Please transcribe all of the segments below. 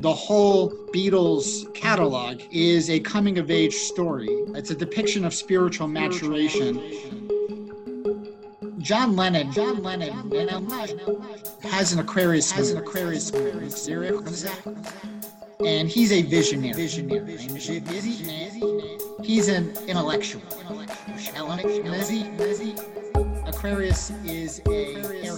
The whole Beatles catalog is a coming of age story. It's a depiction of spiritual maturation. John Lennon, John Lennon, has an Aquarius, has an Aquarius, and he's a visionary. Visionary. He's an intellectual. Aquarius is a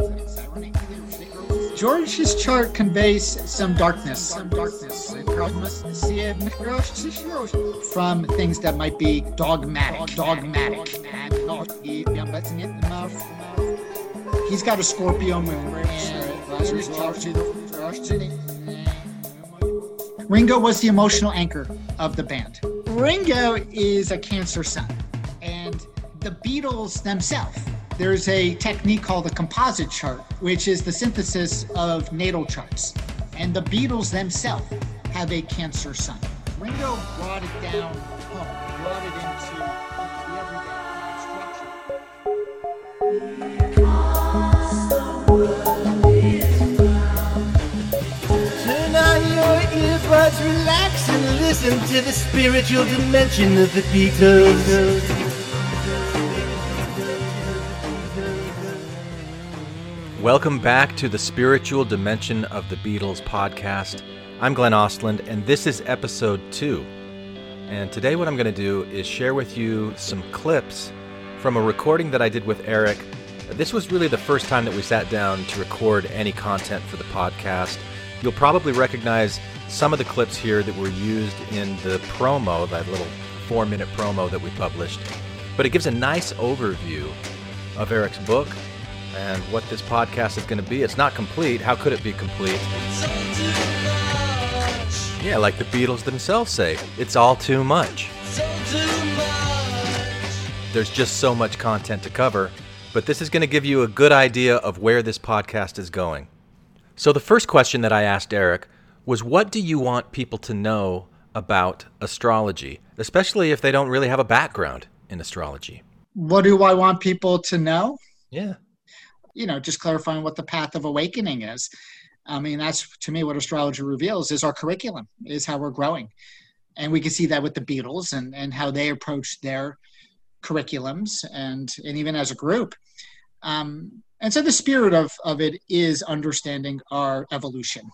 George's chart conveys some darkness, some darkness. Uh, from things that might be dogmatic, dogmatic. He's got a Scorpio moon, Ringo was the emotional anchor of the band. Ringo is a Cancer Sun, and the Beatles themselves there's a technique called a composite chart, which is the synthesis of natal charts. And the Beatles themselves have a Cancer Sun. Ringo brought it down home, brought it into the everyday structure. Turn on your earbuds, relax, and listen to the spiritual dimension of the Beatles. Welcome back to the spiritual dimension of the Beatles podcast. I'm Glenn Ostland, and this is episode two. And today, what I'm going to do is share with you some clips from a recording that I did with Eric. This was really the first time that we sat down to record any content for the podcast. You'll probably recognize some of the clips here that were used in the promo, that little four minute promo that we published. But it gives a nice overview of Eric's book and what this podcast is going to be. It's not complete. How could it be complete? Yeah, like the Beatles themselves say, it's all too much. There's just so much content to cover, but this is going to give you a good idea of where this podcast is going. So, the first question that I asked Eric was what do you want people to know about astrology, especially if they don't really have a background in astrology? What do I want people to know? Yeah you know, just clarifying what the path of awakening is. I mean, that's to me what astrology reveals is our curriculum, is how we're growing. And we can see that with the Beatles and, and how they approach their curriculums and, and even as a group. Um, and so the spirit of, of it is understanding our evolution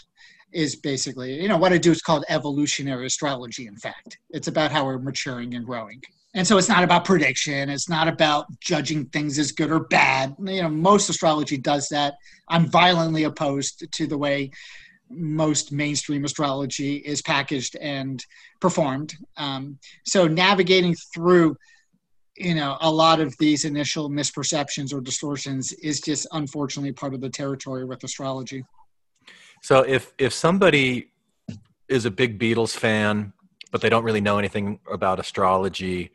is basically, you know, what I do is called evolutionary astrology, in fact. It's about how we're maturing and growing and so it's not about prediction. It's not about judging things as good or bad. You know most astrology does that. I'm violently opposed to the way most mainstream astrology is packaged and performed. Um, so navigating through you know a lot of these initial misperceptions or distortions is just unfortunately part of the territory with astrology. So if if somebody is a big beatles fan but they don't really know anything about astrology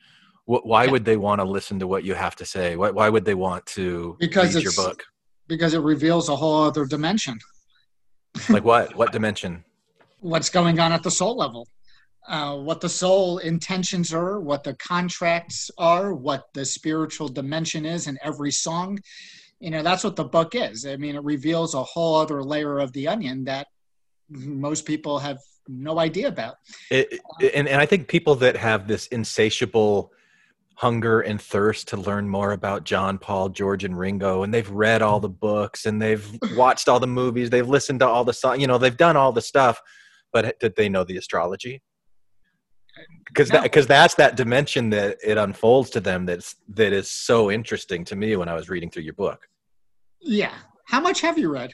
why would they want to listen to what you have to say? Why, why would they want to because read your book? Because it reveals a whole other dimension. like what? What dimension? What's going on at the soul level? Uh, what the soul intentions are, what the contracts are, what the spiritual dimension is in every song. You know, that's what the book is. I mean, it reveals a whole other layer of the onion that most people have no idea about. It, and, and I think people that have this insatiable hunger and thirst to learn more about John, Paul, George, and Ringo, and they've read all the books and they've watched all the movies, they've listened to all the songs, you know, they've done all the stuff, but did they know the astrology? Because no. that, because that's that dimension that it unfolds to them that's that is so interesting to me when I was reading through your book. Yeah. How much have you read?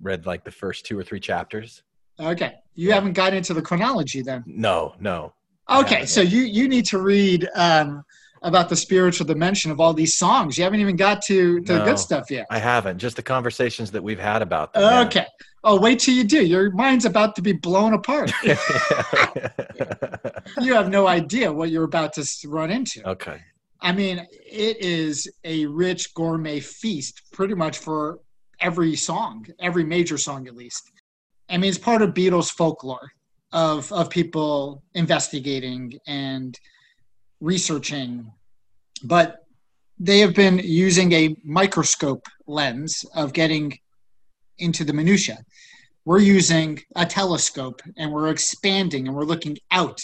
Read like the first two or three chapters. Okay. You yeah. haven't got into the chronology then? No, no. Okay, so you you need to read um, about the spiritual dimension of all these songs. You haven't even got to, to no, the good stuff yet. I haven't. Just the conversations that we've had about them. Okay. Yeah. Oh, wait till you do. Your mind's about to be blown apart. you have no idea what you're about to run into. okay. I mean, it is a rich gourmet feast pretty much for every song, every major song at least. I mean, it's part of Beatles folklore of of people investigating and researching, but they have been using a microscope lens of getting into the minutia. We're using a telescope and we're expanding and we're looking out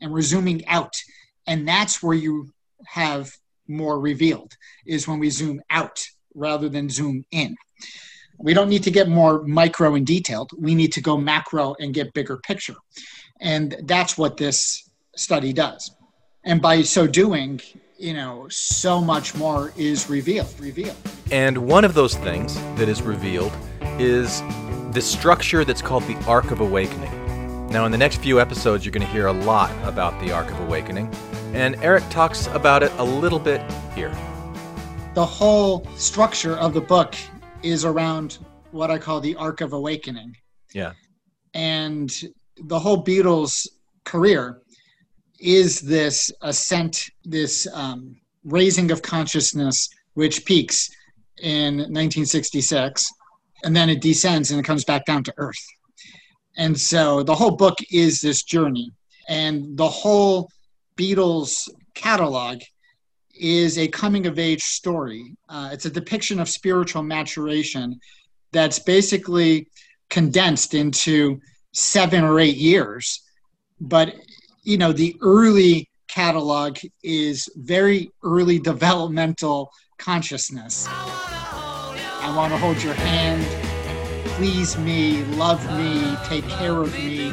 and we're zooming out. And that's where you have more revealed is when we zoom out rather than zoom in. We don't need to get more micro and detailed. We need to go macro and get bigger picture. And that's what this study does. And by so doing, you know, so much more is revealed, revealed. And one of those things that is revealed is the structure that's called the Arc of Awakening. Now, in the next few episodes, you're going to hear a lot about the Arc of Awakening, and Eric talks about it a little bit here. the whole structure of the book is around what I call the arc of awakening. Yeah. And the whole Beatles career is this ascent, this um, raising of consciousness, which peaks in 1966, and then it descends and it comes back down to earth. And so the whole book is this journey, and the whole Beatles catalog is a coming of age story. Uh, it's a depiction of spiritual maturation that's basically condensed into seven or eight years. But, you know, the early catalog is very early developmental consciousness. I want to hold your hand, please me, love me, take care of me.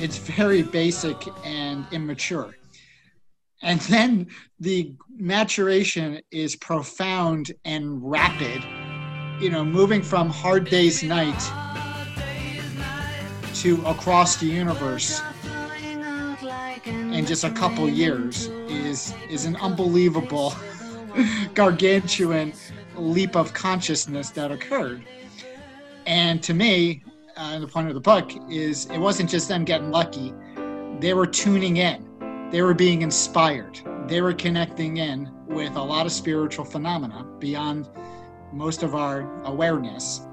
It's very basic and immature. And then the maturation is profound and rapid, you know, moving from Hard Day's Night to Across the Universe in just a couple years is is an unbelievable gargantuan leap of consciousness that occurred. And to me, uh, the point of the book is it wasn't just them getting lucky; they were tuning in they were being inspired. They were connecting in with a lot of spiritual phenomena beyond most of our awareness.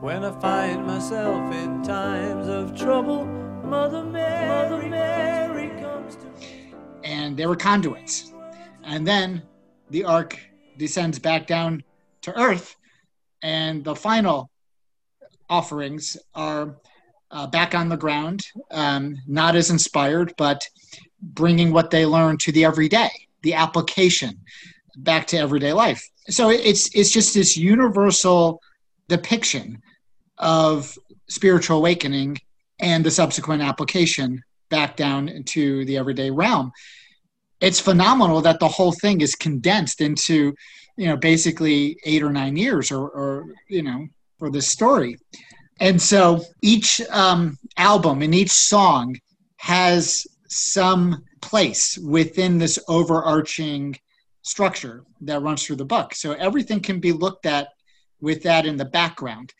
When I find myself in times of trouble, Mother Mary, Mother Mary comes to me. And they were conduits. And then the arc descends back down to earth, and the final offerings are uh, back on the ground, um, not as inspired, but bringing what they learn to the everyday, the application back to everyday life. So it's it's just this universal depiction of spiritual awakening and the subsequent application back down into the everyday realm. It's phenomenal that the whole thing is condensed into, you know, basically eight or nine years or, or you know, for this story. And so each um, album and each song has some place within this overarching structure that runs through the book. So everything can be looked at with that in the background.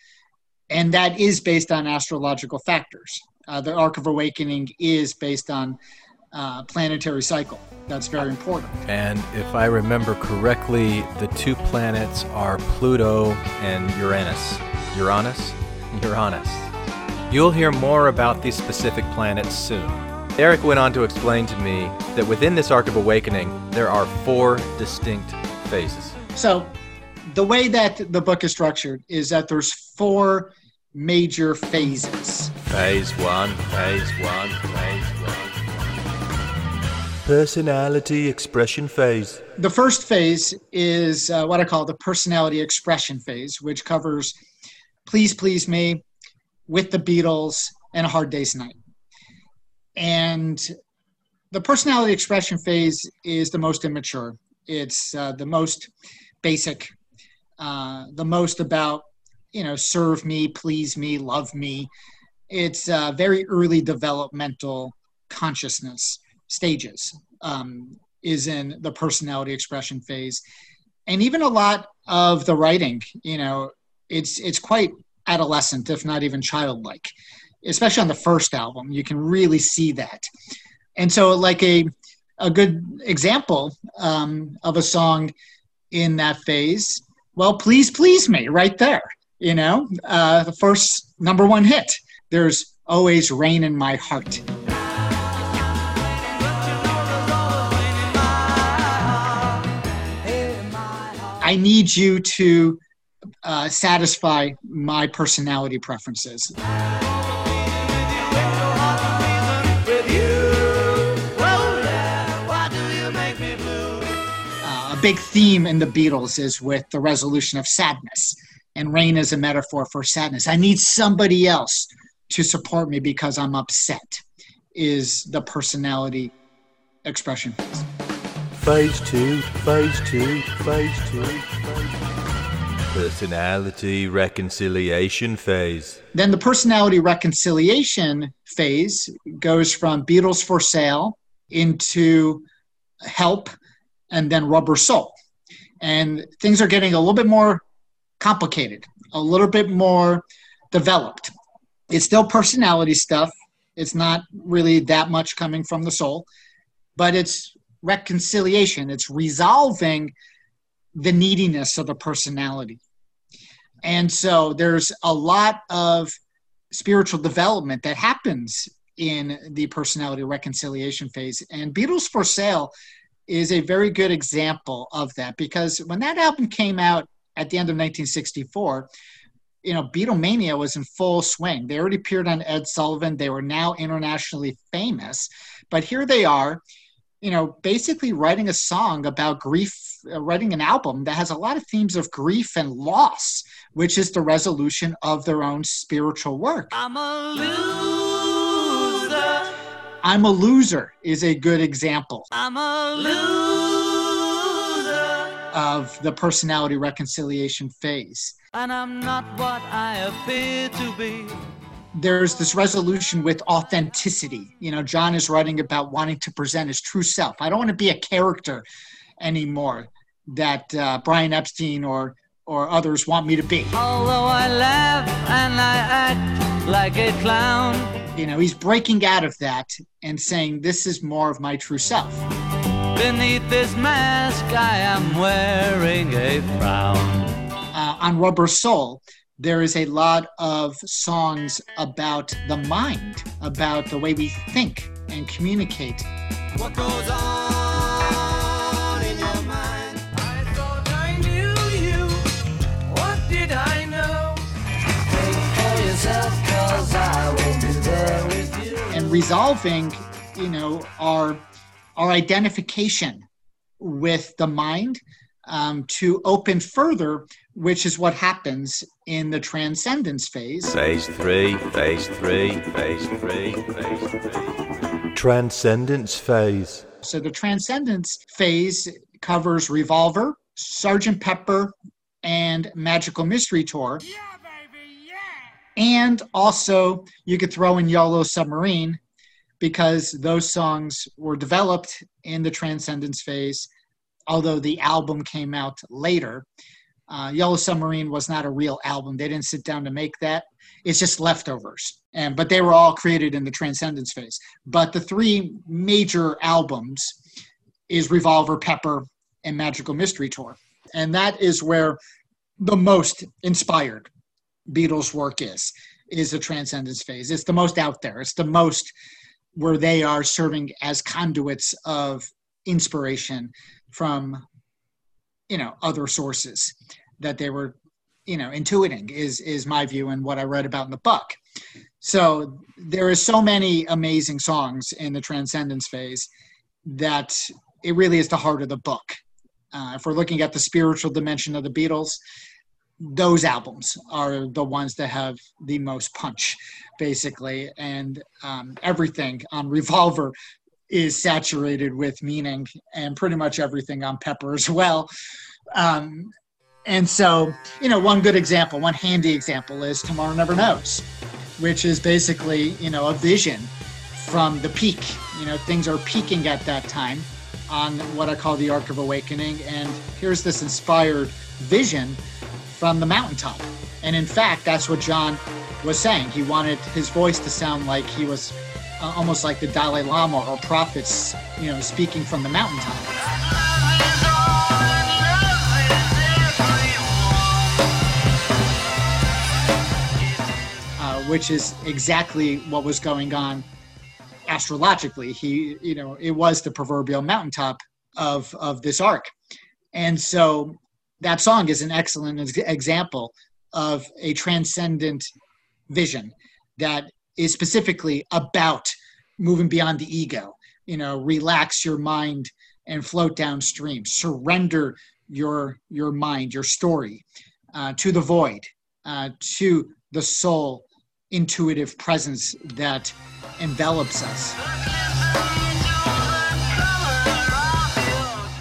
And that is based on astrological factors. Uh, the Arc of Awakening is based on uh, planetary cycle. That's very important. And if I remember correctly, the two planets are Pluto and Uranus. Uranus? Uranus. You'll hear more about these specific planets soon. Eric went on to explain to me that within this Arc of Awakening, there are four distinct phases. So, the way that the book is structured is that there's four major phases. Phase one, phase one, phase one. Personality expression phase. The first phase is uh, what I call the personality expression phase, which covers Please Please Me, With the Beatles, and A Hard Day's Night. And the personality expression phase is the most immature. It's uh, the most basic, uh, the most about, you know, serve me, please me, love me. It's uh, very early developmental consciousness stages um, is in the personality expression phase. And even a lot of the writing, you know, it's it's quite adolescent, if not even childlike, especially on the first album. You can really see that. And so, like a a good example um, of a song in that phase, well, please, please me, right there. You know, uh, the first number one hit. There's always rain in my heart. I need you to uh, satisfy my personality preferences. A big theme in the Beatles is with the resolution of sadness, and rain is a metaphor for sadness. I need somebody else to support me because I'm upset, is the personality expression. Phase two, phase two, phase two, phase two. Personality reconciliation phase. Then the personality reconciliation phase goes from Beatles for Sale into Help and then Rubber Soul. And things are getting a little bit more complicated, a little bit more developed. It's still personality stuff. It's not really that much coming from the soul, but it's reconciliation. It's resolving the neediness of the personality. And so there's a lot of spiritual development that happens in the personality reconciliation phase. And Beatles for Sale is a very good example of that because when that album came out at the end of 1964, you know, Beatlemania was in full swing. They already appeared on Ed Sullivan. They were now internationally famous. But here they are, you know, basically writing a song about grief, uh, writing an album that has a lot of themes of grief and loss, which is the resolution of their own spiritual work. I'm a loser. I'm a loser is a good example I'm a loser. of the personality reconciliation phase. And I'm not what I appear to be. There's this resolution with authenticity. You know, John is writing about wanting to present his true self. I don't want to be a character anymore that uh, Brian Epstein or or others want me to be. Although I laugh and I act like a clown. You know, he's breaking out of that and saying, This is more of my true self. Beneath this mask, I am wearing a frown. Uh, on Rubber Soul, there is a lot of songs about the mind, about the way we think and communicate. What goes on in your mind? I thought I knew you. What did I know? Take care yourself, cause I and resolving you know our our identification with the mind um, to open further which is what happens in the transcendence phase Phase three, phase three, phase three, phase three. Transcendence phase. so the transcendence phase covers revolver sergeant pepper and magical mystery tour and also you could throw in yellow submarine because those songs were developed in the transcendence phase although the album came out later. Uh, yellow submarine was not a real album. They didn't sit down to make that. It's just leftovers. And but they were all created in the transcendence phase. But the three major albums is revolver pepper and magical mystery tour. And that is where the most inspired beatles work is is the transcendence phase. It's the most out there. It's the most where they are serving as conduits of inspiration from you know other sources that they were you know intuiting is is my view and what i read about in the book. So there is so many amazing songs in the transcendence phase that it really is the heart of the book. Uh, if we're looking at the spiritual dimension of the beatles those albums are the ones that have the most punch basically. And um, everything on revolver is saturated with meaning and pretty much everything on pepper as well. Um, and so you know one good example one handy example is tomorrow never knows which is basically you know a vision from the peak. You know things are peaking at that time on what i call the arc of awakening. And here's this inspired vision from the mountaintop And in fact, that's what John was saying. He wanted his voice to sound like he was uh, almost like the Dalai Lama or prophets, you know, speaking from the mountaintop. Uh, which is exactly what was going on astrologically. He, you know, it was the proverbial mountaintop of of this arc, and so that song is an excellent example of a transcendent vision that is specifically about moving beyond the ego. You know, relax your mind and float downstream. Surrender your your mind, your story, uh, to the void, uh, to the soul intuitive presence that envelops us,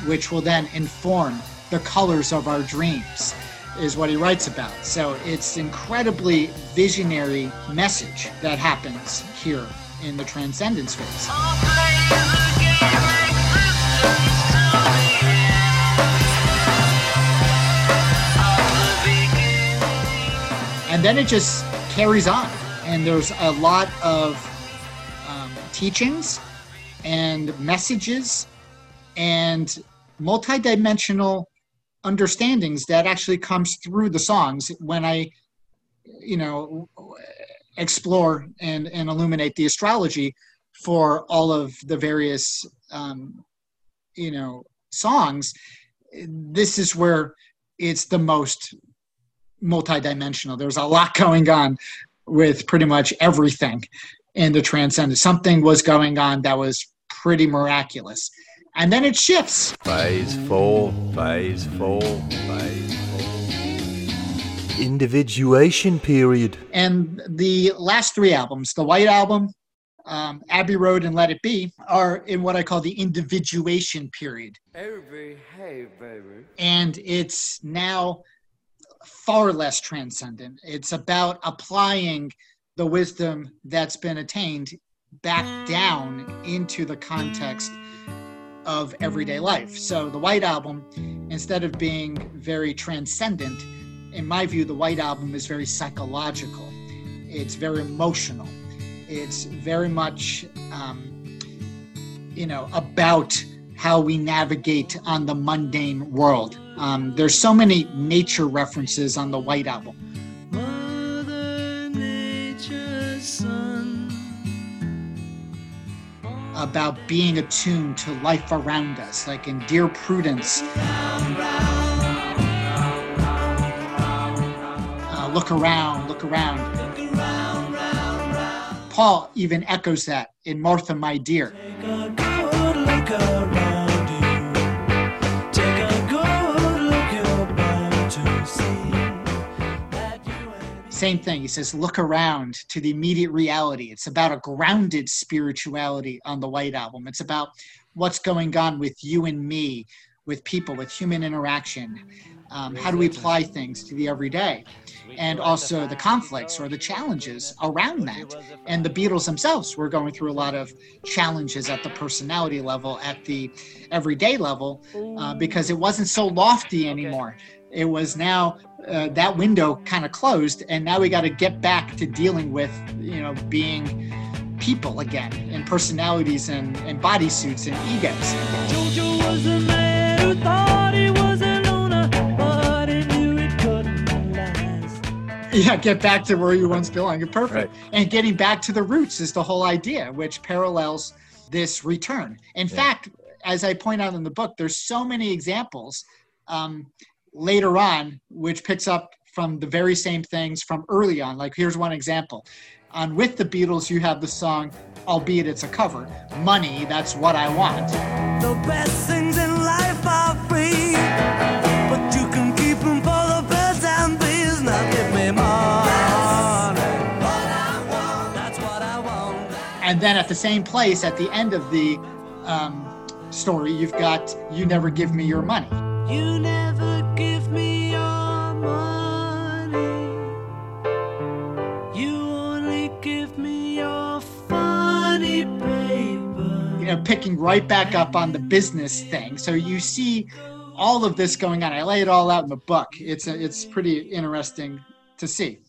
which will then inform the colors of our dreams, is what he writes about. So it's incredibly visionary message that happens here in the transcendence phase. And then it just carries on, and there's a lot of um, teachings and messages and multidimensional understandings that actually comes through the songs when I, you know, explore and, and illuminate the astrology for all of the various, um, you know, songs. This is where it's the most multidimensional. There's a lot going on with pretty much everything in the transcendent. Something was going on that was pretty miraculous. And then it shifts. Phase four, phase four, phase four. Individuation period. And the last three albums, the White Album, um, Abbey Road, and Let It Be, are in what I call the individuation period. Hey, hey, baby. And it's now far less transcendent. It's about applying the wisdom that's been attained back down into the context of everyday life. So the White Album, instead of being very transcendent, in my view, the White Album is very psychological. It's very emotional. It's very much, um, you know, about how we navigate on the mundane world. Um, there's so many nature references on the White Album. About being attuned to life around us, like in Dear Prudence. Uh, look around, look around. Paul even echoes that in Martha, My Dear. Same thing. He says, look around to the immediate reality. It's about a grounded spirituality on the White Album. It's about what's going on with you and me, with people, with human interaction. Um, how do we apply things to the everyday? And also the conflicts or the challenges around that. And the Beatles themselves were going through a lot of challenges at the personality level, at the everyday level, uh, because it wasn't so lofty anymore. It was now uh, that window kind of closed, and now we got to get back to dealing with, you know, being people again, and personalities and, and bodysuits and egos. Jojo was a man who thought he was a loner, but he knew it couldn't last. Yeah, get back to where you once belonged. Perfect. Right. And getting back to the roots is the whole idea, which parallels this return. In Yeah. fact, as I point out in the book, there's so many examples um, later on, which picks up from the very same things from early on. Like here's one example. On With the Beatles, you have the song, albeit it's a cover, Money, That's What I Want. The best things in life are free, but you can keep 'em for the birds and bees. Now give me money. That's what I want. And then at the same place, at the end of the um, story, you've got You Never Give Me Your Money. You never give me your money. You only give me your funny paper. you know, picking right back up on the business thing. So you see all of this going on. I lay it all out in the book. It's a, it's pretty interesting to see.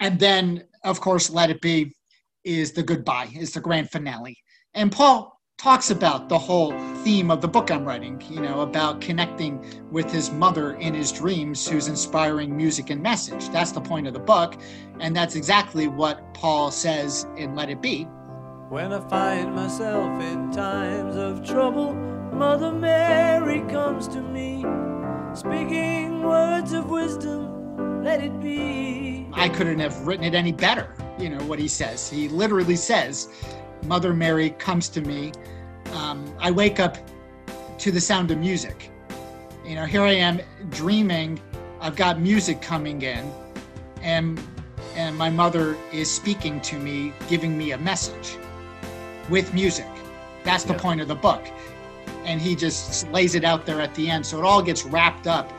And then, of course, Let It Be is the goodbye, is the grand finale. And Paul talks about the whole theme of the book I'm writing, you know, about connecting with his mother in his dreams, who's inspiring music and message. That's the point of the book. And that's exactly what Paul says in Let It Be. When I find myself in times of trouble, Mother Mary comes to me, speaking words of wisdom, let it be. I couldn't have written it any better, you know, what he says. He literally says, Mother Mary comes to me. Um, I wake up to the sound of music. You know, here I am dreaming. I've got music coming in, and and my mother is speaking to me, giving me a message with music. That's the point of the book. And he just lays it out there at the end. So it all gets wrapped up,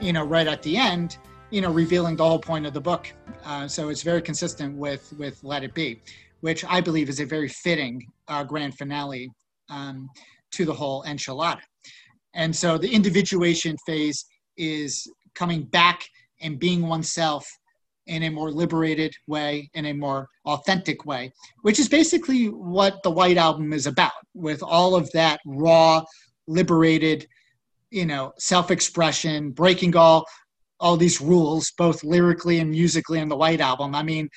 you know, right at the end, you know, revealing the whole point of the book. Uh, so it's very consistent with with Let It Be, which I believe is a very fitting uh, grand finale um, to the whole enchilada. And so the individuation phase is coming back and being oneself in a more liberated way, in a more authentic way, which is basically what the White Album is about, with all of that raw, liberated, you know, self-expression, breaking all all these rules, both lyrically and musically in the White Album. I mean,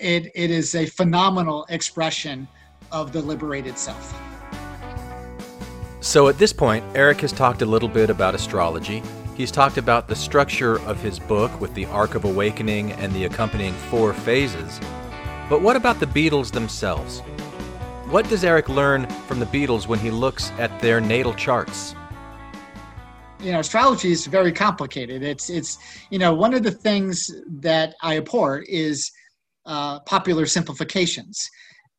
it, it is a phenomenal expression of the liberated self. So at this point, Eric has talked a little bit about astrology. He's talked about the structure of his book with the Arc of Awakening and the accompanying four phases. But what about the Beatles themselves? What does Eric learn from the Beatles when he looks at their natal charts? you know astrology is very complicated it's it's you know one of the things that i abhor is uh, popular simplifications.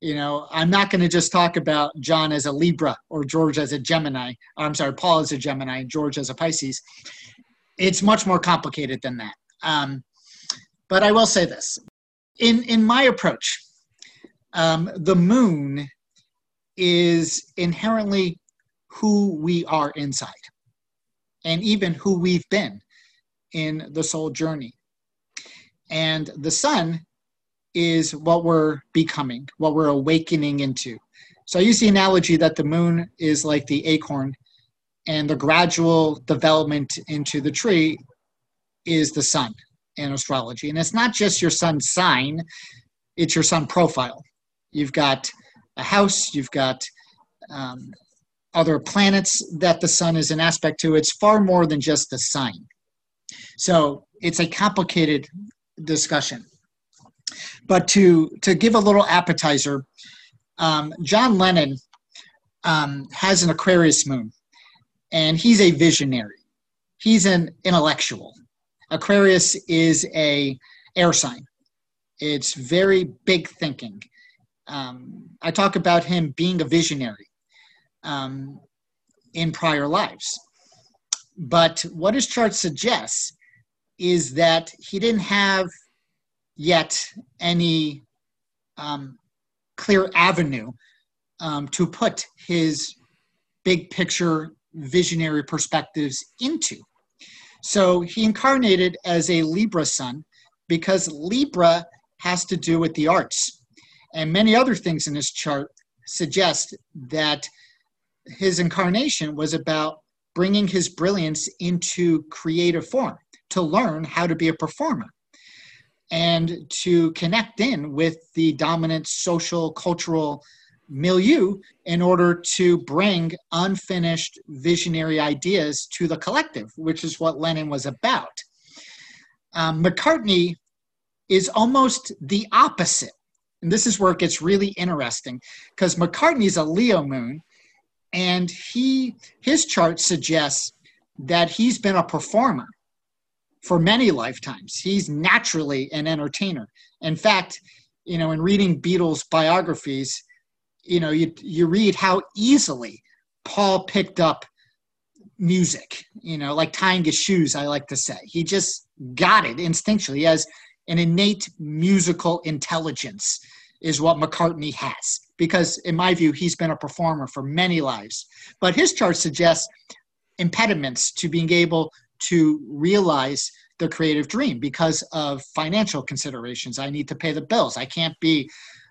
You know i'm not going to just talk about john as a libra or george as a gemini i'm sorry paul as a gemini george as a pisces. It's much more complicated than that. Um, but i will say this. In in my approach um, the moon is inherently who we are inside and even who we've been in the soul journey. And the sun is what we're becoming, what we're awakening into. So I use the analogy that the moon is like the acorn, and the gradual development into the tree is the sun in astrology. And it's not just your sun sign, it's your sun profile. You've got a house, you've got um, other planets that the sun is an aspect to. It's far more than just the sign. So it's a complicated discussion. But to to give a little appetizer, um, John Lennon um, has an Aquarius moon, and he's a visionary. He's an intellectual. Aquarius is a air sign. It's very big thinking. Um, I talk about him being a visionary um, in prior lives. But what his chart suggests is that he didn't have yet any um, clear avenue um, to put his big picture visionary perspectives into. So he incarnated as a Libra sun because Libra has to do with the arts. And many other things in his chart suggest that his incarnation was about bringing his brilliance into creative form to learn how to be a performer and to connect in with the dominant social cultural milieu in order to bring unfinished visionary ideas to the collective which is what Lennon was about. Um, mccartney is almost the opposite. And this is where it gets really interesting because mccartney's a leo moon and he his chart suggests that he's been a performer for many lifetimes. He's naturally an entertainer. In fact you know in reading beatles biographies you know you you read how easily paul picked up music. You know like tying his shoes i like to say. He just got it instinctually. He has an innate musical intelligence is what mccartney has because in my view he's been a performer for many lives. But his chart suggests impediments to being able to realize the creative dream because of financial considerations. I need to pay the bills. I can't be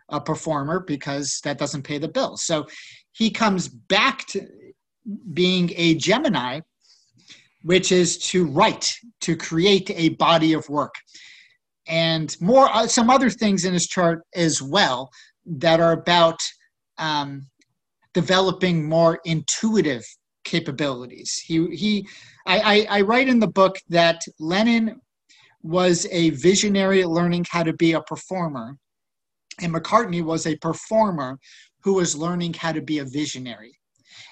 a performer because that doesn't pay the bills. So he comes back to being a Gemini, which is to write, to create a body of work. And more, uh, some other things in his chart as well that are about um, developing more intuitive capabilities. He, he, I, I, I write in the book that Lennon was a visionary learning how to be a performer, and McCartney was a performer who was learning how to be a visionary.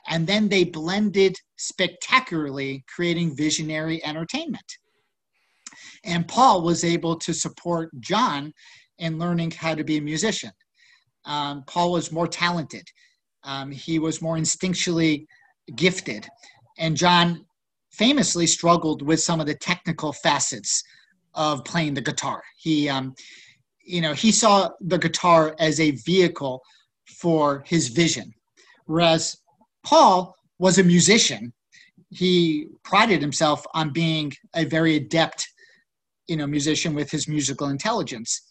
And then they blended spectacularly, creating visionary entertainment. And Paul was able to support John in learning how to be a musician. Um, Paul was more talented. Um, he was more instinctually gifted. And John famously struggled with some of the technical facets of playing the guitar. He, um, you know, he saw the guitar as a vehicle for his vision, whereas Paul was a musician. He prided himself on being a very adept, you know, musician with his musical intelligence.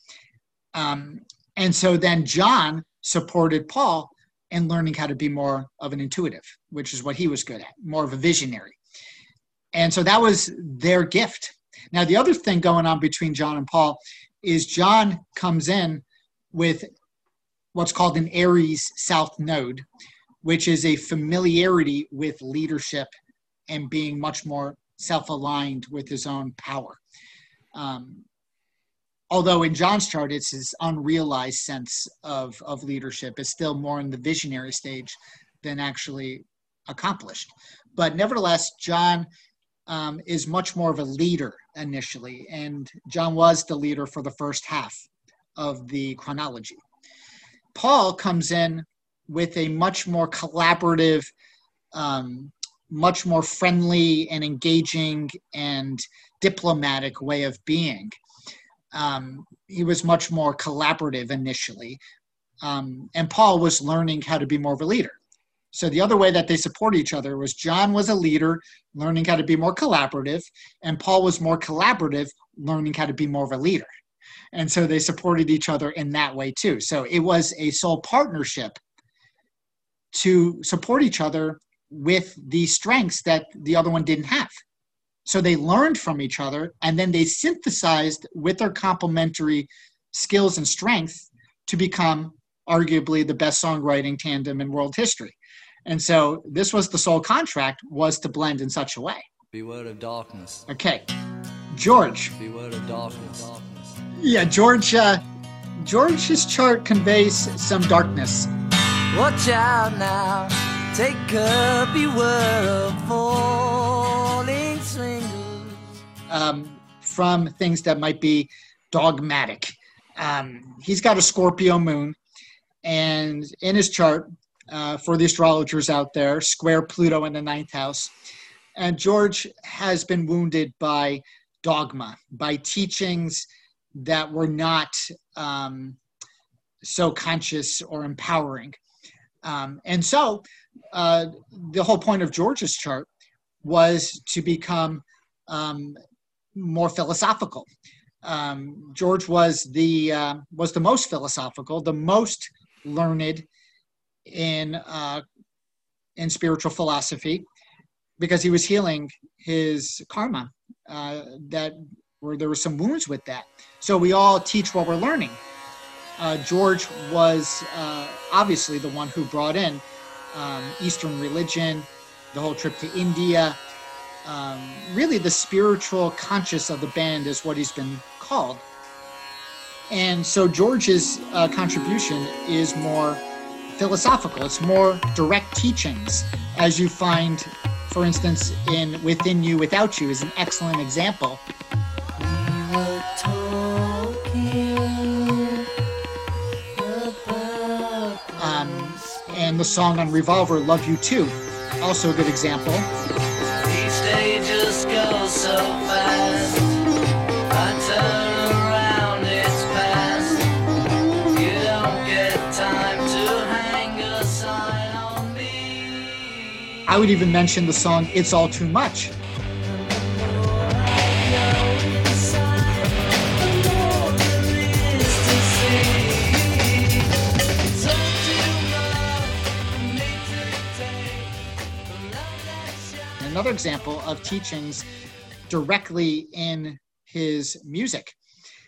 Um, and so then John supported Paul in learning how to be more of an intuitive, which is what he was good at, more of a visionary. And so that was their gift. Now, the other thing going on between John and Paul is John comes in with what's called an Aries South Node, which is a familiarity with leadership and being much more self aligned with his own power. Um, although in John's chart, it's his unrealized sense of, of leadership. It's still more in the visionary stage than actually accomplished. But nevertheless, John um, is much more of a leader initially, and John was the leader for the first half of the chronology. Paul comes in with a much more collaborative, um, much more friendly and engaging and diplomatic way of being um, he was much more collaborative initially. Um, and Paul was learning how to be more of a leader. So the other way that they support each other was John was a leader, learning how to be more collaborative, and Paul was more collaborative, learning how to be more of a leader. And so they supported each other in that way too. So it was a soul partnership to support each other with the strengths that the other one didn't have. So they learned from each other and then they synthesized with their complementary skills and strengths to become arguably the best songwriting tandem in world history. And so this was the soul contract was to blend in such a way. Beware of darkness. Okay. George. Beware of darkness. Yeah, George uh, George's chart conveys some darkness. Watch out now, take care, beware of falling swingers. Um, from things that might be dogmatic. Um, he's got a Scorpio moon, and in his chart, uh, for the astrologers out there, square Pluto in the ninth house. And George has been wounded by dogma, by teachings that were not um, so conscious or empowering. Um, and so uh, the whole point of George's chart was to become um, more philosophical. Um, George was the uh, was the most philosophical, the most learned in uh, in spiritual philosophy, because he was healing his karma. Uh, that where there were some wounds with that. So we all teach what we're learning. Uh, George was uh, obviously the one who brought in um, Eastern religion, the whole trip to India, um, really the spiritual conscious of the band is what he's been called. And so George's uh, contribution is more philosophical. It's more direct teachings, as you find, for instance, in Within You, Without You is an excellent example. Um, and the song on Revolver, Love You Too, also a good example. I would even mention the song It's All Too Much. Another example of teachings directly in his music.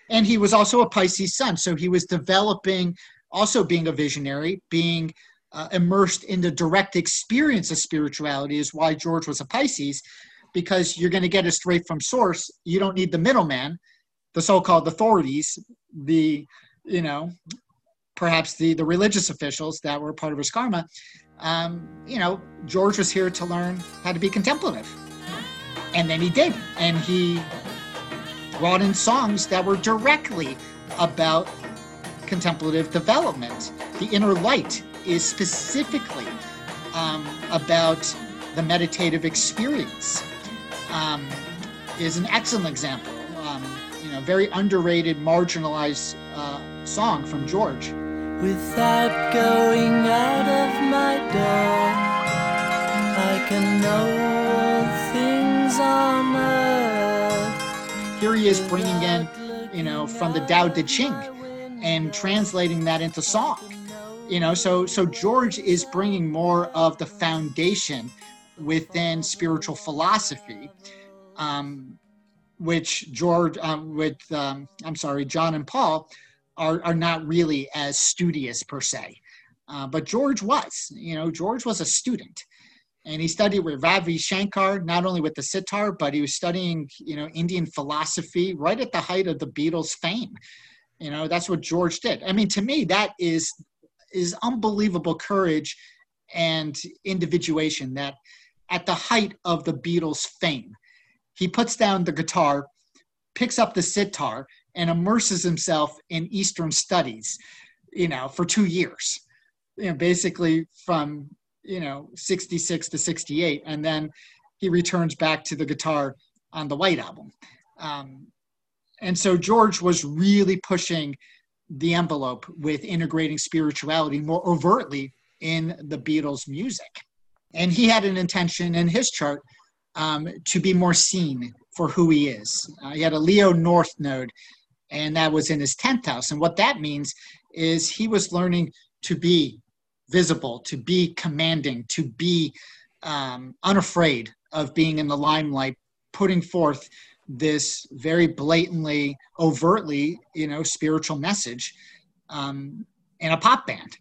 And he was also a Pisces sun, so he was developing, also being a visionary, being uh, immersed in the direct experience of spirituality is why George was a Pisces, because you're going to get it straight from source. You don't need the middleman, the so-called authorities, the you know, perhaps the the religious officials that were part of his karma. Um, you know, George was here to learn how to be contemplative, and then he did, and he brought in songs that were directly about contemplative development. The inner light is specifically um, about the meditative experience. Um, is an excellent example. Um, you know, very underrated, marginalized uh, song from George. Without going out of my door, I can know all things on earth. Here he is bringing in, you know, from the Tao Te Ching and translating that into song. You know, so so George is bringing more of the foundation within spiritual philosophy, um, which George, um, with um, I'm sorry, John and Paul are, are not really as studious per se. Uh, but George was, you know, George was a student. And he studied with Ravi Shankar, not only with the sitar, but he was studying, you know, Indian philosophy right at the height of the Beatles' fame. You know, that's what George did. I mean, to me, that is is unbelievable courage and individuation that at the height of the Beatles' fame, he puts down the guitar, picks up the sitar, and immerses himself in Eastern studies, you know, for two years, you know, basically from, you know, 66 to 68. And then he returns back to the guitar on the White Album. Um, and so George was really pushing the envelope with integrating spirituality more overtly in the Beatles' music. And he had an intention in his chart um, to be more seen for who he is. Uh, he had a Leo North node, and that was in his 10th house. And what that means is he was learning to be visible, to be commanding, to be um, unafraid of being in the limelight, putting forth this very blatantly, overtly, you know, spiritual message um, in a pop band.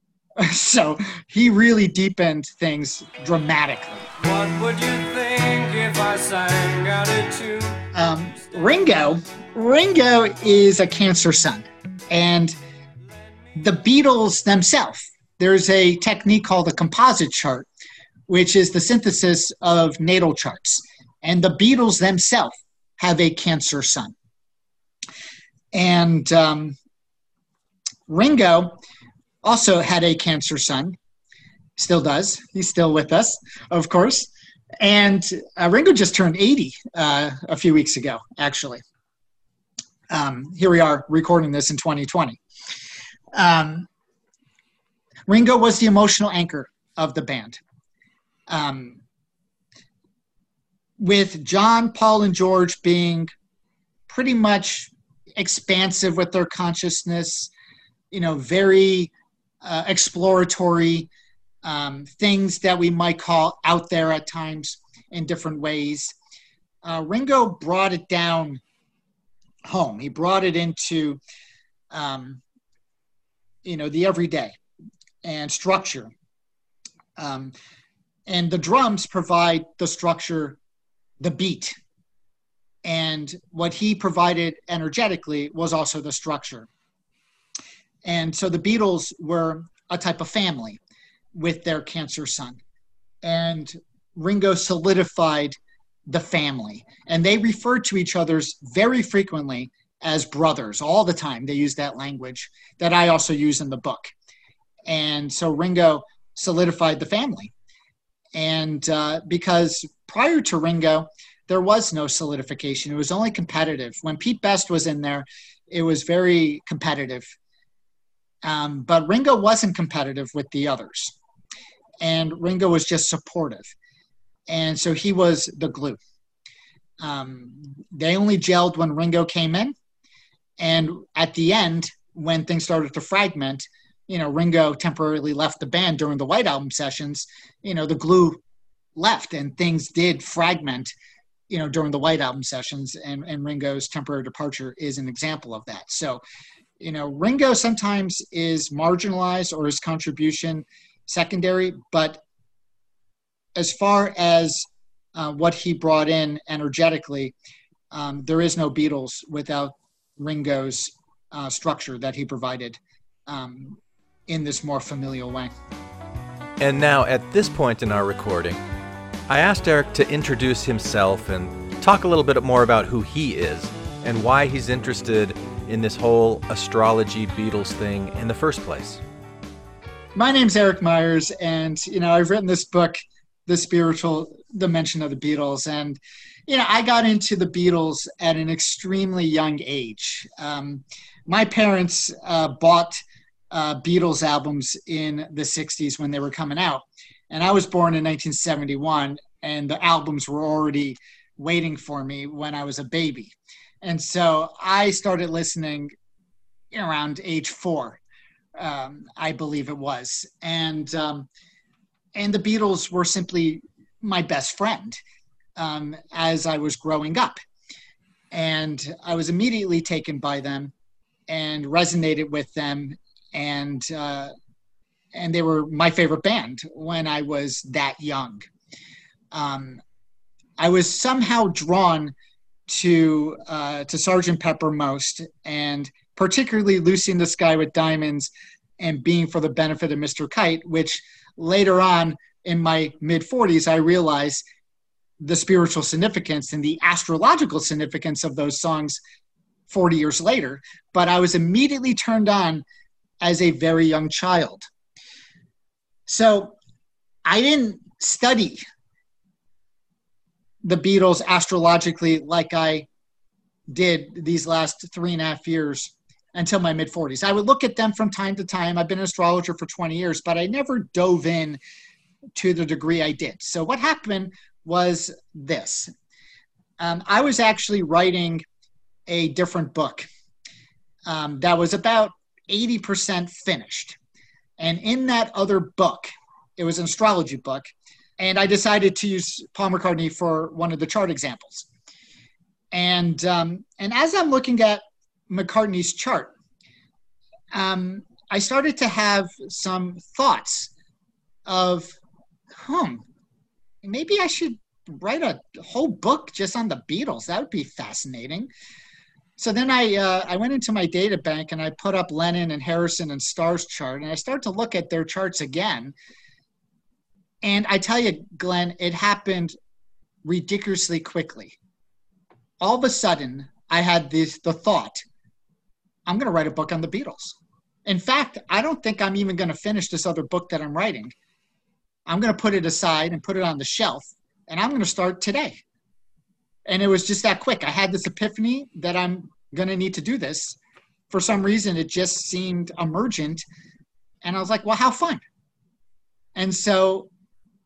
so he really deepened things dramatically. What would you think if I sang out a tune? Um, Ringo, Ringo is a Cancer Sun, and the Beatles themselves. There's a technique called a composite chart, which is the synthesis of natal charts, and the Beatles themselves have a Cancer sun. And um, Ringo also had a Cancer sun, still does. He's still with us, of course. And uh, Ringo just turned 80 uh, a few weeks ago, actually. Um, here we are recording this in 2020. Um, Ringo was the emotional anchor of the band. Um, with John, Paul, and George being pretty much expansive with their consciousness, you know, very uh, exploratory, um, things that we might call out there at times in different ways. Uh, Ringo brought it down home. He brought it into, um, you know, the everyday and structure. Um, and the drums provide the structure, the beat. And what he provided energetically was also the structure. And so the Beatles were a type of family with their Cancer sun. And Ringo solidified the family. And they referred to each other's very frequently as brothers all the time. They use that language that I also use in the book. And so Ringo solidified the family. And uh, because prior to Ringo, there was no solidification, it was only competitive. When Pete Best was in there, it was very competitive. Um, but Ringo wasn't competitive with the others. And Ringo was just supportive. And so he was the glue. Um, they only gelled when Ringo came in. And at the end, when things started to fragment, you know, Ringo temporarily left the band during the White Album sessions. You know, the glue left and things did fragment you know during the white album sessions and, and ringo's temporary departure is an example of that. So you know ringo sometimes is marginalized or his contribution secondary but as far as uh, what he brought in energetically um, there is no beatles without ringo's uh, structure that he provided um, in this more familial way. And now, at this point in our recording, I asked Eric to introduce himself and talk a little bit more about who he is and why he's interested in this whole astrology Beatles thing in the first place. my name's Eric Myers, and you know I've written this book, The Spiritual Dimension of the Beatles, and you know I got into the Beatles at an extremely young age. Um, my parents uh, bought uh, Beatles albums in the '60s when they were coming out, and I was born in 1971, and the albums were already waiting for me when I was a baby, and so I started listening around age four um, I believe it was, and um, and the Beatles were simply my best friend um, as I was growing up, and I was immediately taken by them and resonated with them, and uh, and they were my favorite band when I was that young. Um, I was somehow drawn to uh, to Sergeant Pepper most, and particularly Lucy in the Sky with Diamonds and Being for the Benefit of Mr. Kite, which later on in my mid 40s, I realized the spiritual significance and the astrological significance of those songs 40 years later. But I was immediately turned on as a very young child. So I didn't study the Beatles astrologically like I did these last three and a half years until my mid 40s. I would look at them from time to time. I've been an astrologer for 20 years, but I never dove in to the degree I did. So, what happened was this um, I was actually writing a different book um, that was about 80% finished. And in that other book, it was an astrology book, and I decided to use Paul McCartney for one of the chart examples. And um, and as I'm looking at McCartney's chart, um, I started to have some thoughts of, hmm, maybe I should write a whole book just on the Beatles. That would be fascinating. So then I uh, I went into my data bank and I put up Lennon and Harrison and Starr's chart, and I started to look at their charts again. And I tell you, Glenn, it happened ridiculously quickly. All of a sudden, I had this the thought, I'm going to write a book on the Beatles. In fact, I don't think I'm even going to finish this other book that I'm writing. I'm going to put it aside and put it on the shelf, and I'm going to start today. And it was just that quick. I had this epiphany that I'm going to need to do this. For some reason, it just seemed emergent. And I was like, well, how fun. And so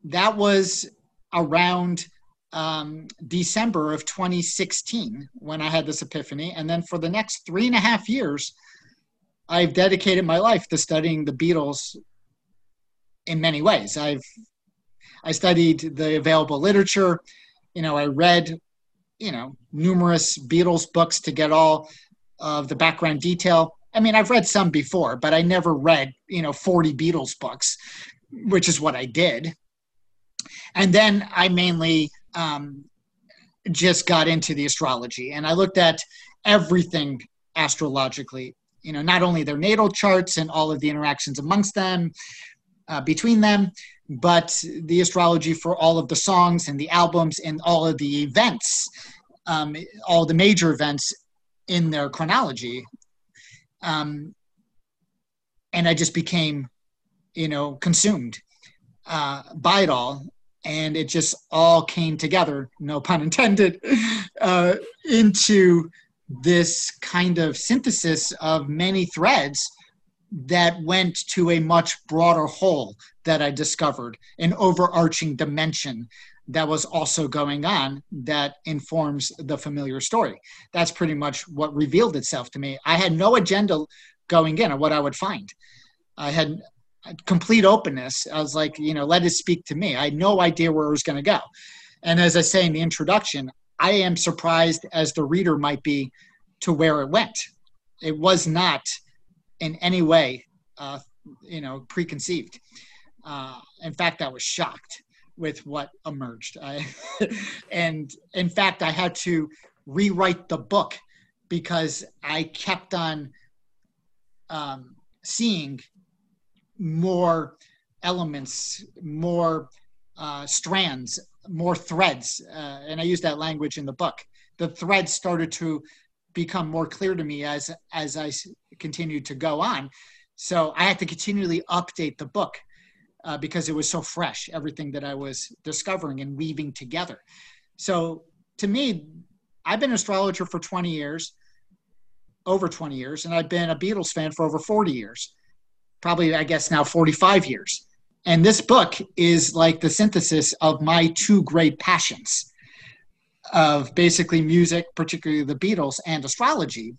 that was around um, December of 2016 when I had this epiphany. And then for the next three and a half years, I've dedicated my life to studying the Beatles in many ways. I've I studied the available literature. You know, I read, you know, numerous Beatles books to get all of the background detail. I mean, I've read some before, but I never read, you know, 40 Beatles books, which is what I did. And then I mainly um, just got into the astrology and I looked at everything astrologically, you know, not only their natal charts and all of the interactions amongst them, uh, between them, but the astrology for all of the songs and the albums and all of the events, um, all the major events in their chronology. Um, and I just became, you know, consumed uh, by it all. And it just all came together, no pun intended, uh, into this kind of synthesis of many threads that went to a much broader whole that I discovered, an overarching dimension that was also going on that informs the familiar story. That's pretty much what revealed itself to me. I had no agenda going in on what I would find. I had complete openness. I was like, you know, let it speak to me. I had no idea where it was going to go. And as I say in the introduction, I am surprised as the reader might be to where it went. It was not in any way, uh, you know, preconceived. Uh, in fact, I was shocked with what emerged. I, and in fact, I had to rewrite the book because I kept on um, seeing more elements, more uh, strands, more threads. Uh, and I use that language in the book. The threads started to become more clear to me as as I continued to go on. So I had to continually update the book uh, because it was so fresh, everything that I was discovering and weaving together. So to me, I've been an astrologer for 20 years, over 20 years, and I've been a Beatles fan for over 40 years, probably, I guess, now 45 years. And this book is like the synthesis of my two great passions of basically music, particularly the Beatles, and astrology.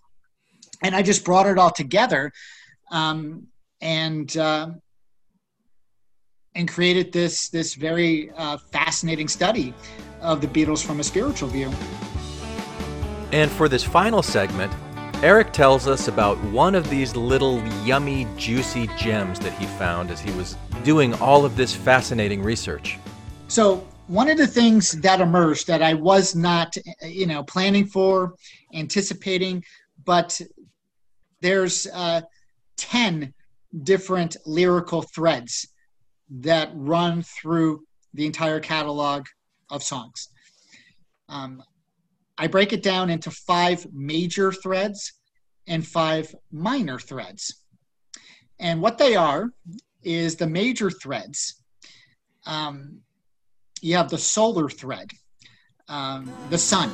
And I just brought it all together um, and uh, and created this this very uh, fascinating study of the Beatles from a spiritual view. And for this final segment, Eric tells us about one of these little yummy, juicy gems that he found as he was doing all of this fascinating research. So one of the things that emerged that I was not, you know, planning for, anticipating, but there's uh, ten different lyrical threads that run through the entire catalog of songs. Um, I break it down into five major threads and five minor threads. And what they are is the major threads. Um, you have the solar thread, um, the sun.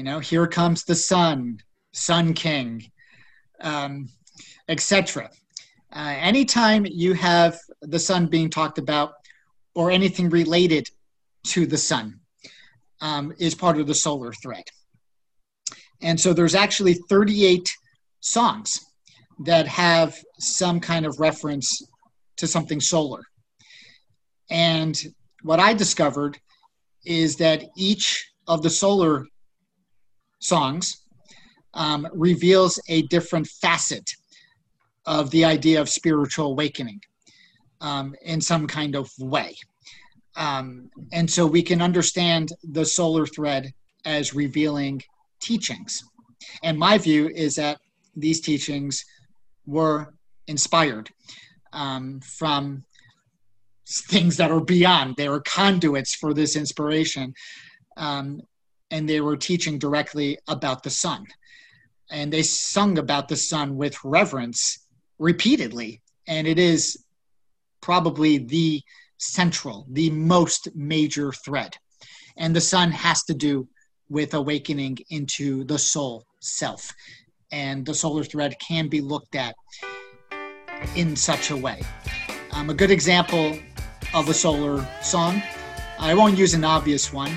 You know, here comes the sun, Sun King, um, etc. Uh, anytime you have the sun being talked about or anything related to the sun um, is part of the solar thread. And so there's actually 38 songs that have some kind of reference to something solar. And what I discovered is that each of the solar songs um, reveals a different facet of the idea of spiritual awakening um, in some kind of way. Um, and so we can understand the solar thread as revealing teachings. And my view is that these teachings were inspired um, from things that are beyond. They were conduits for this inspiration. Um, and they were teaching directly about the sun. And they sung about the sun with reverence repeatedly. And it is probably the central, the most major thread. And the sun has to do with awakening into the soul self. And the solar thread can be looked at in such a way. Um, a good example of a solar song, I won't use an obvious one,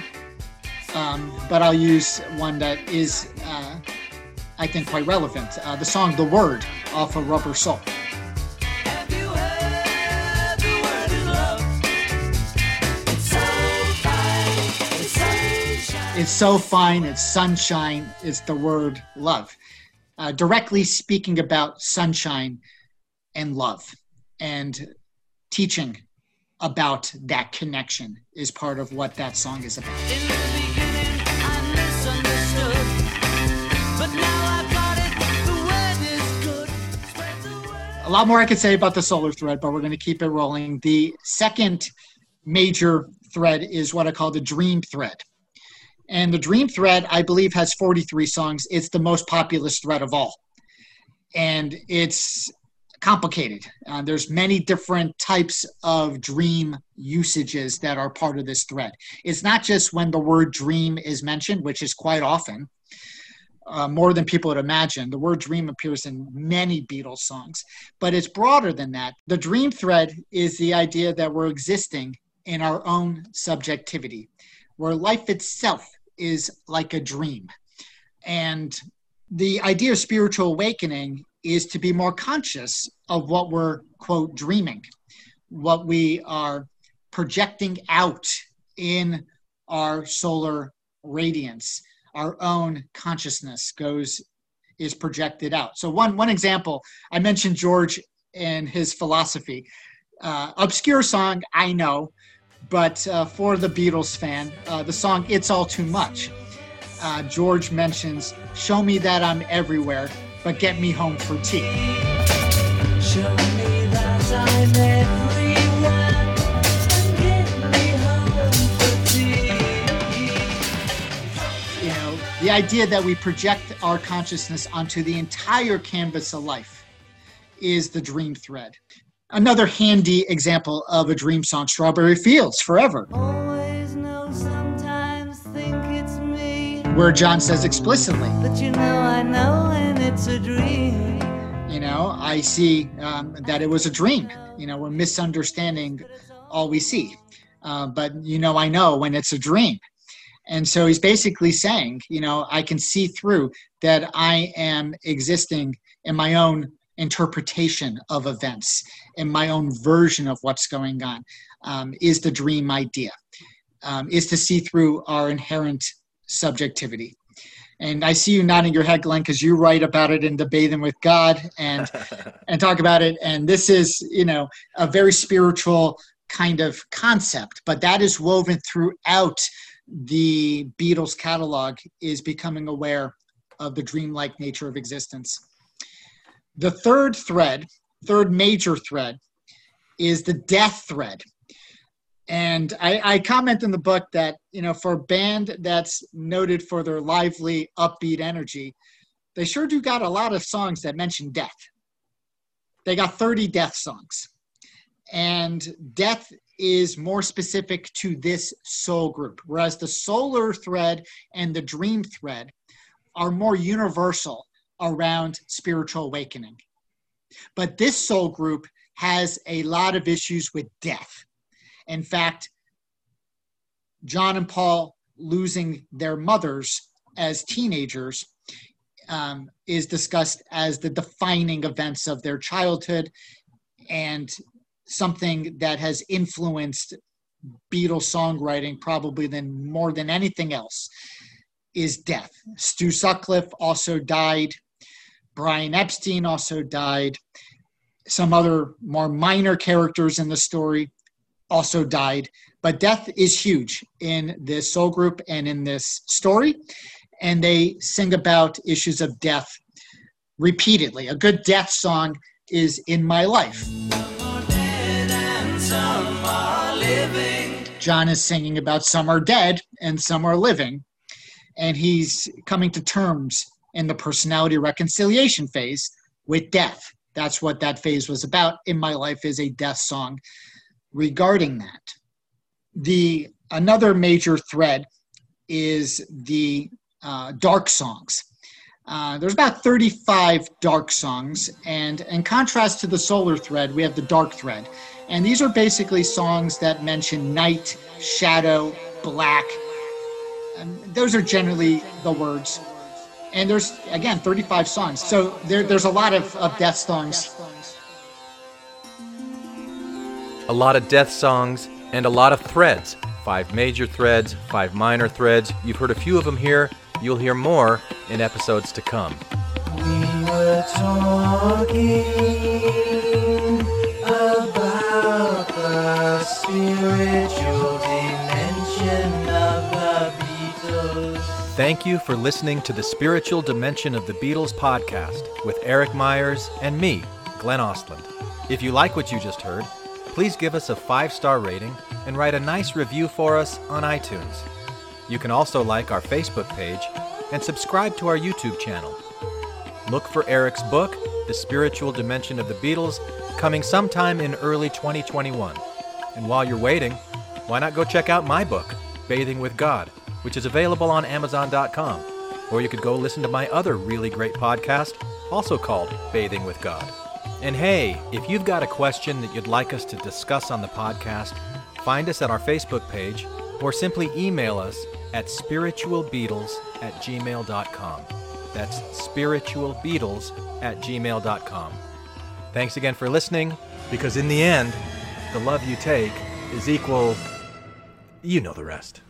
um, but I'll use one that is, uh, I think, quite relevant. Uh, the song The Word off of Rubber Soul. Have you heard the word is love? It's so fine, it's sunshine. It's so fine, it's sunshine, it's the word love. Uh, directly speaking about sunshine and love and teaching about that connection is part of what that song is about. Lot more I could say about the solar thread, but we're going to keep it rolling. The second major thread is what I call the dream thread. And the dream thread, I believe, has 43 songs. It's the most populous thread of all. And it's complicated. Uh, there's many different types of dream usages that are part of this thread. It's not just when the word dream is mentioned, which is quite often, uh, more than people would imagine. The word dream appears in many Beatles songs, but it's broader than that. The dream thread is the idea that we're existing in our own subjectivity, where life itself is like a dream. And the idea of spiritual awakening is to be more conscious of what we're, quote, dreaming, what we are projecting out in our solar radiance. Our own consciousness goes is projected out. So one one example, I mentioned George and his philosophy. Uh, obscure song, I know, but uh, for the Beatles fan, uh, the song "It's All Too Much." Uh, George mentions, "Show me that I'm everywhere, but get me home for tea." Show me that I'm everywhere the idea that we project our consciousness onto the entire canvas of life is the dream thread. Another handy example of a dream song strawberry fields forever. Always know, sometimes think it's me. where john says explicitly But you know, I know, and it's a dream. you know i see um, that it was a dream. You know we're misunderstanding all we see. Uh, but you know i know when it's a dream and so he's basically saying you know i can see through that i am existing in my own interpretation of events in my own version of what's going on. Um, is the dream idea? Um, is to see through our inherent subjectivity. And I see you nodding your head, Glenn, because you write about it in the Bathing with God and and talk about it. And this is, you know, a very spiritual kind of concept, but that is woven throughout the Beatles catalog is becoming aware of the dreamlike nature of existence. The third thread, third major thread, is the death thread. And I, I comment in the book that, you know, for a band that's noted for their lively, upbeat energy, they sure do got a lot of songs that mention death. They got 30 death songs. And death is more specific to this soul group, whereas the solar thread and the dream thread are more universal around spiritual awakening. But this soul group has a lot of issues with death. In fact, John and Paul losing their mothers as teenagers um, is discussed as the defining events of their childhood and something that has influenced Beatles songwriting probably than more than anything else is death. Stu Sutcliffe also died. Brian Epstein also died. Some other more minor characters in the story also died. But death is huge in this soul group and in this story. And they sing about issues of death repeatedly. A good death song is In My Life. John is singing about some are dead and some are living. And he's coming to terms in the personality reconciliation phase with death. That's what that phase was about. In My Life is a death song regarding that. The another major thread is the uh, dark songs. Uh, there's about 35 dark songs, and in contrast to the solar thread, we have the dark thread. And these are basically songs that mention night, shadow, black. And those are generally the words. And there's, again, 35 songs. So there, there's a lot of, of death songs. a lot of death songs, and a lot of threads. Five major threads, five minor threads. You've heard a few of them here. You'll hear more in episodes to come. We were talking about the spiritual dimension of the Beatles. Thank you for listening to the Spiritual Dimension of the Beatles podcast with Eric Myers and me, Glenn Ostland. If you like what you just heard, please give us a five star rating and write a nice review for us on iTunes. You can also like our Facebook page and subscribe to our YouTube channel. Look for Eric's book, The Spiritual Dimension of the Beatles, coming sometime in early 2021. And while you're waiting, why not go check out my book, Bathing with God, which is available on Amazon.com. Or you could go listen to my other really great podcast, also called Bathing with God. And hey, if you've got a question that you'd like us to discuss on the podcast, find us at our Facebook page or simply email us at spiritualbeatles at gmail.com. That's spiritualbeatles at gmail.com. Thanks again for listening, because in the end, the love you take is equal. You know the rest.